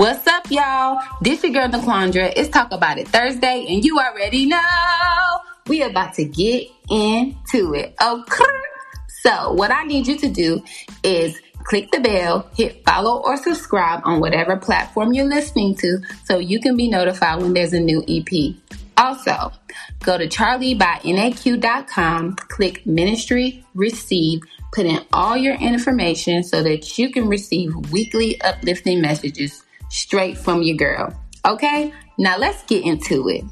What's up, y'all? This your girl Naquandra. It's Talk About It Thursday, and you already know we about to get into it. Okay. So, what I need you to do is click the bell, hit follow or subscribe on whatever platform you're listening to so you can be notified when there's a new EP. Also, go to charliebynaq.com, click ministry, receive, put in all your information so that you can receive weekly uplifting messages straight from your girl. Okay, now let's get into it.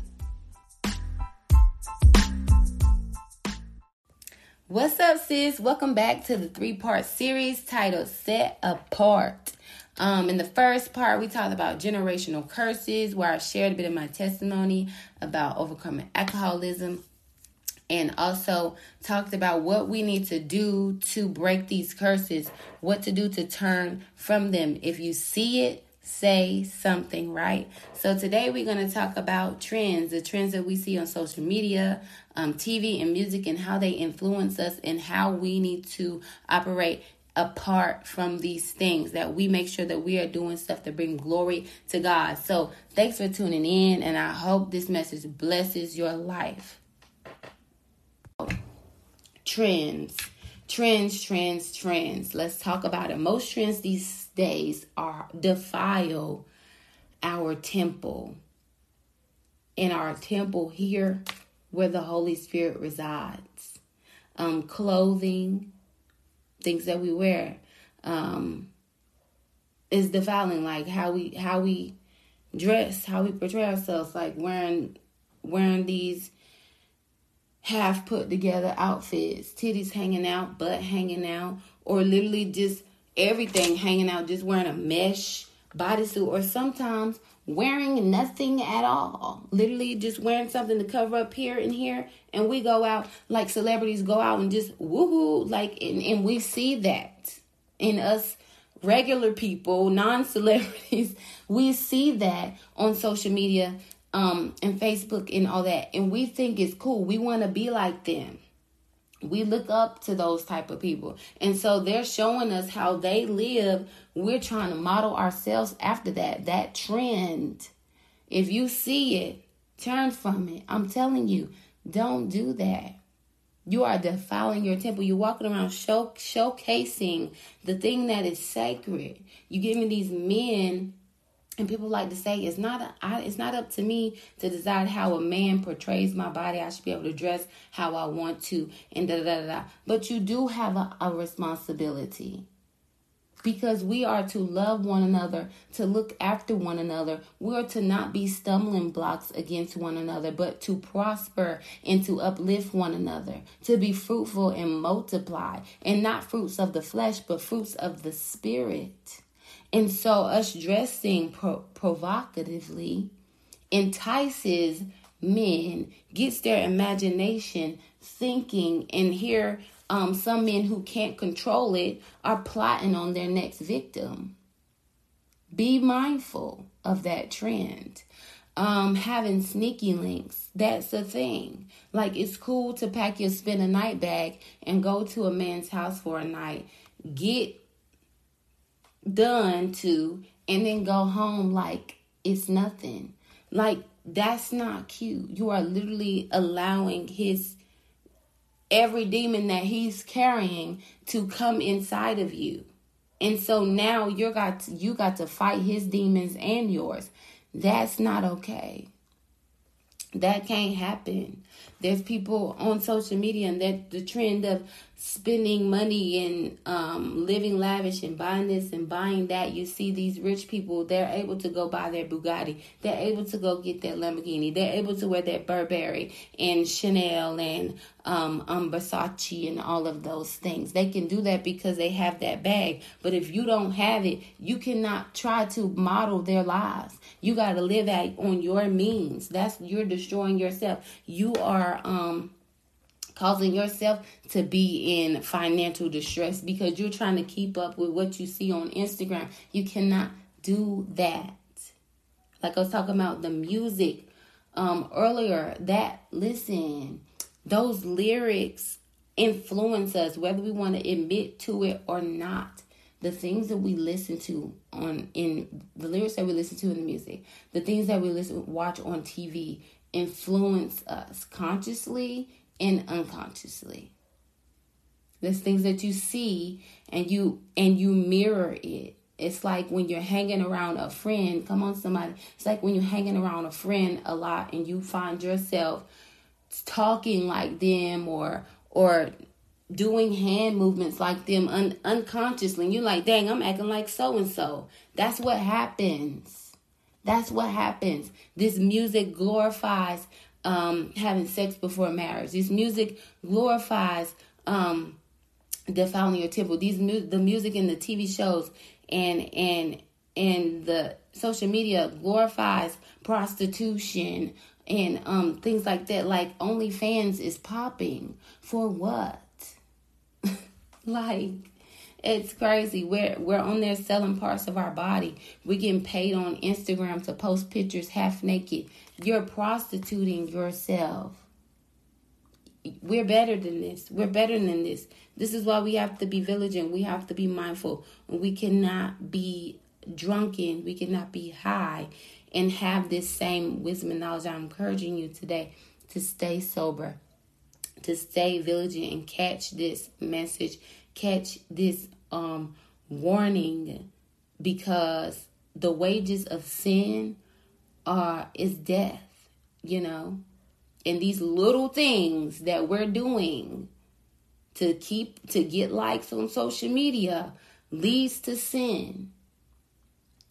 What's up, sis? Welcome back to the three part series titled Set Apart. Um, in the first part, we talked about generational curses, where I shared a bit of my testimony about overcoming alcoholism and also talked about what we need to do to break these curses, what to do to turn from them. If you see it, say something, right? So today we're going to talk about trends, the trends that we see on social media, um, TV, and music, and how they influence us and how we need to operate apart from these things that we make sure that we are doing stuff to bring glory to God. So, thanks for tuning in, and I hope this message blesses your life. Trends, trends, trends, trends. Let's talk about it. Most trends these days are defile our temple. In our temple here, where the Holy Spirit resides, um, clothing, things that we wear, um, is defiling. Like how we how we dress, how we portray ourselves, like wearing wearing these half put together outfits, titties hanging out, butt hanging out, or literally just everything hanging out, just wearing a mesh bodysuit, or sometimes wearing nothing at all. Literally just wearing something to cover up here and here. And we go out like celebrities go out and just woohoo, like, and, and we see that in us regular people, non celebrities, we see that on social media um, and Facebook and all that. And we think it's cool. We want to be like them we look up to those type of people. And so they're showing us how they live. We're trying to model ourselves after that that trend. If you see it turn from it. I'm telling you don't do that. You are defiling your temple. You're walking around show, showcasing the thing that is sacred. You give me these men and people like to say it's not a, I, it's not up to me to decide how a man portrays my body. I should be able to dress how I want to, and da da da. da. But you do have a, a responsibility because we are to love one another, to look after one another. We're to not be stumbling blocks against one another, but to prosper and to uplift one another, to be fruitful and multiply, and not fruits of the flesh, but fruits of the spirit. And so, us dressing pro- provocatively entices men, gets their imagination thinking, and here um, some men who can't control it are plotting on their next victim. Be mindful of that trend. Um, having sneaky links, that's the thing. Like, it's cool to pack your spend a night bag and go to a man's house for a night. Get done to and then go home like it's nothing. Like that's not cute. You are literally allowing his every demon that he's carrying to come inside of you. And so now you got to, you got to fight his demons and yours. That's not okay. That can't happen. There's people on social media and that the trend of spending money and um, living lavish and buying this and buying that. You see these rich people, they're able to go buy their Bugatti. They're able to go get their Lamborghini. They're able to wear that Burberry and Chanel and um, um, Versace and all of those things. They can do that because they have that bag. But if you don't have it, you cannot try to model their lives. You got to live at on your means. That's you're destroying yourself. You are um causing yourself to be in financial distress because you're trying to keep up with what you see on Instagram. You cannot do that. Like I was talking about the music um, earlier, that listen, those lyrics influence us whether we want to admit to it or not. the things that we listen to on in the lyrics that we listen to in the music, the things that we listen watch on TV influence us consciously and unconsciously. There's things that you see and you and you mirror it. It's like when you're hanging around a friend, come on somebody. It's like when you're hanging around a friend a lot and you find yourself talking like them or or doing hand movements like them un- unconsciously. And you're like, dang, I'm acting like so and so. That's what happens. That's what happens. This music glorifies um, having sex before marriage. This music glorifies um, defiling your temple. These mu- the music in the TV shows and and and the social media glorifies prostitution and um, things like that. Like OnlyFans is popping for what? like it's crazy. We're we're on there selling parts of our body. We're getting paid on Instagram to post pictures half naked. You're prostituting yourself. We're better than this. We're better than this. This is why we have to be vigilant. We have to be mindful. We cannot be drunken. We cannot be high and have this same wisdom and knowledge. I'm encouraging you today to stay sober, to stay vigilant and catch this message, catch this um warning because the wages of sin are is death, you know. And these little things that we're doing to keep to get likes on social media leads to sin.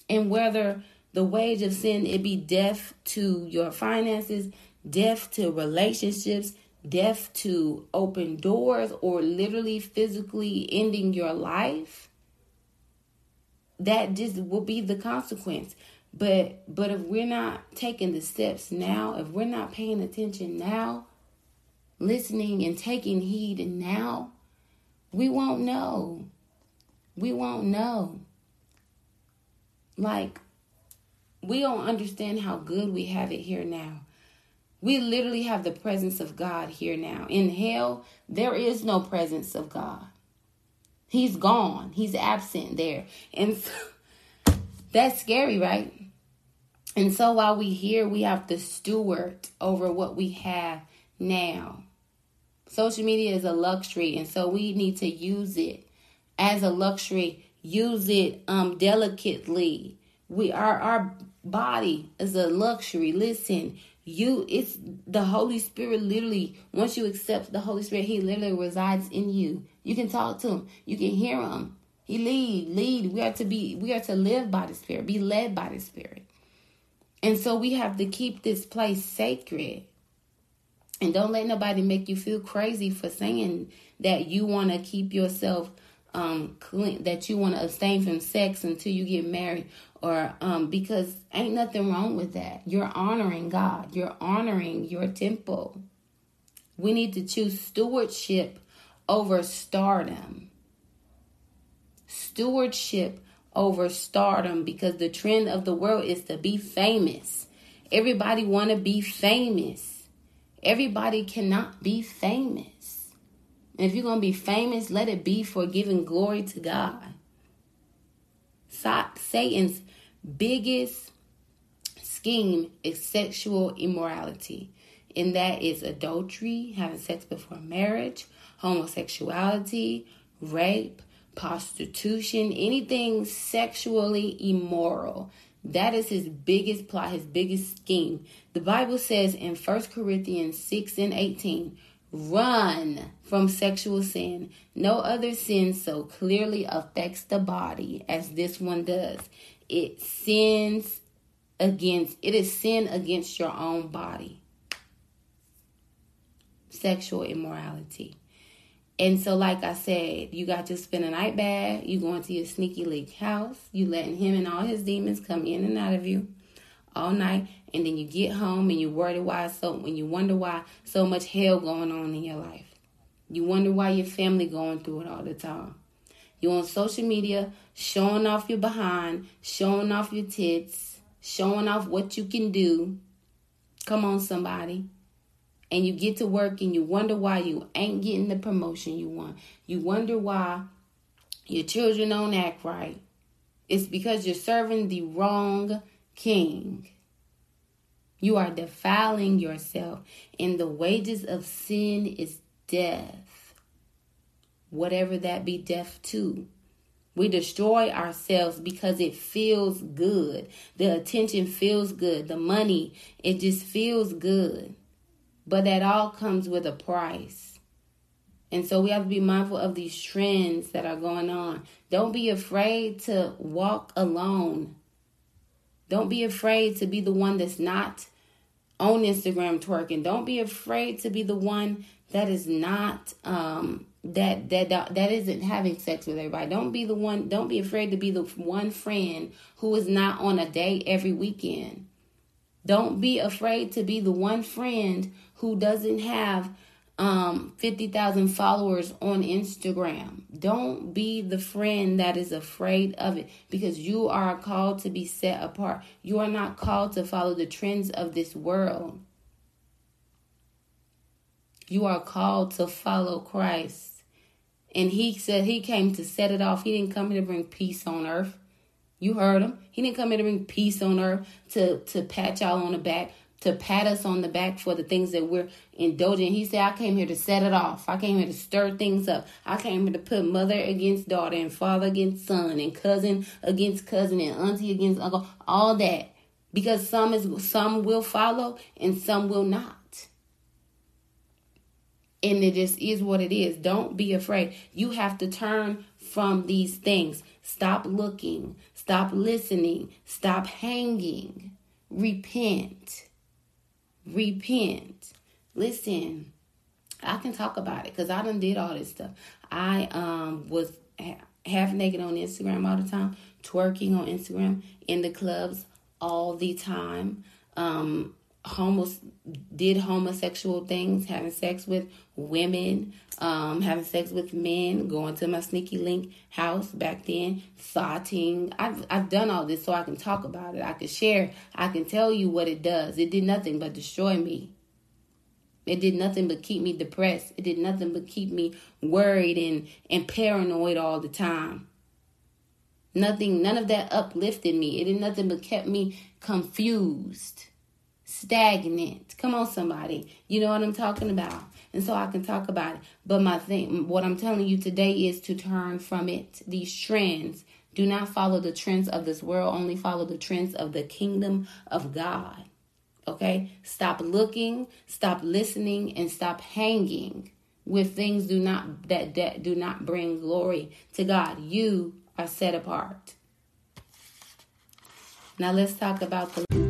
And whether the wage of sin it be death to your finances, death to relationships, death to open doors or literally physically ending your life, that just will be the consequence. But but if we're not taking the steps now, if we're not paying attention now, listening and taking heed now, we won't know. We won't know. Like we don't understand how good we have it here now. We literally have the presence of God here now. In hell, there is no presence of God. He's gone. He's absent there. And so, that's scary, right? And so while we here, we have to steward over what we have now. Social media is a luxury, and so we need to use it as a luxury. Use it um delicately. We are our body is a luxury. Listen, you it's the Holy Spirit literally once you accept the Holy Spirit, He literally resides in you. You can talk to him, you can hear him. He lead, lead. We are to be we are to live by the Spirit, be led by the Spirit. And so we have to keep this place sacred. And don't let nobody make you feel crazy for saying that you want to keep yourself um clean, that you want to abstain from sex until you get married or um because ain't nothing wrong with that. You're honoring God. You're honoring your temple. We need to choose stewardship over stardom. Stewardship over stardom because the trend of the world is to be famous. Everybody want to be famous. Everybody cannot be famous. And if you're going to be famous, let it be for giving glory to God. Satan's biggest scheme is sexual immorality, and that is adultery, having sex before marriage, homosexuality, rape, prostitution, anything sexually immoral. That is his biggest plot, his biggest scheme. The Bible says in 1 Corinthians 6 and 18, run from sexual sin. No other sin so clearly affects the body as this one does. It sins against, it is sin against your own body. Sexual immorality. And so, like I said, you got to spend a night bad. You going to your sneaky leak house. You letting him and all his demons come in and out of you all night. And then you get home and you worry why so when you wonder why so much hell going on in your life. You wonder why your family going through it all the time. You on social media showing off your behind, showing off your tits, showing off what you can do. Come on, somebody and you get to work and you wonder why you ain't getting the promotion you want. You wonder why Your children don't act right. It's because you're serving the wrong king. You are defiling yourself, and the wages of sin is death. Whatever that be death to. We destroy ourselves because it feels good. The attention feels good. The money, it just feels good. But that all comes with a price. And so we have to be mindful of these trends that are going on. Don't be afraid to walk alone. Don't be afraid to be the one that's not on Instagram twerking. Don't be afraid to be the one that is not um that that that isn't having sex with everybody. Don't be the one don't be afraid to be the one friend who is not on a date every weekend. Don't be afraid to be the one friend who doesn't have um 50,000 followers on Instagram. Don't be the friend that is afraid of it because you are called to be set apart. You are not called to follow the trends of this world. You are called to follow Christ. And he said he came to set it off. He didn't come here to bring peace on earth. You heard him. He didn't come here to bring peace on earth to, to pat y'all on the back to pat us on the back for the things that we're indulging. He said, I came here to set it off. I came here to stir things up. I came here to put mother against daughter and father against son and cousin against cousin and auntie against uncle, all that. Because some is some will follow and some will not. And it just is what it is. Don't be afraid. You have to turn from these things. Stop looking. Stop listening. Stop hanging. Repent repent. Listen, I can talk about it because I done did all this stuff. I um was half naked on Instagram all the time, twerking on Instagram in the clubs all the time. Um, homos did homosexual things, having sex with women, um, having sex with men, going to my sneaky link house back then, thoughting. I've I've done all this so I can talk about it. I can share. I can tell you what it does. It did nothing but destroy me. It did nothing but keep me depressed. It did nothing but keep me worried and, and paranoid all the time. Nothing, none of that uplifted me. It did nothing but kept me confused stagnant. Come on, somebody. You know what I'm talking about. And so I can talk about it. But my thing, what I'm telling you today is to turn from it. These trends. Do not follow the trends of this world, only follow the trends of the kingdom of God. Okay? Stop looking, stop listening, and stop hanging with things do not that, that do not bring glory to God. You are set apart. Now let's talk about the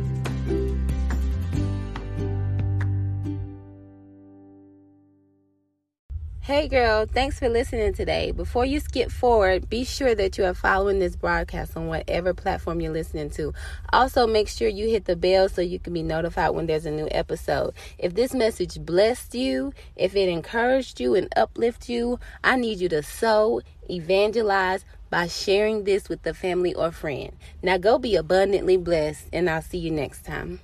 Hey girl, thanks for listening today. Before you skip forward, be sure that you are following this broadcast on whatever platform you're listening to. Also, make sure you hit the bell so you can be notified when there's a new episode. If this message blessed you, if it encouraged you and uplifted you, I need you to sow, evangelize by sharing this with a family or friend. Now go be abundantly blessed, and I'll see you next time.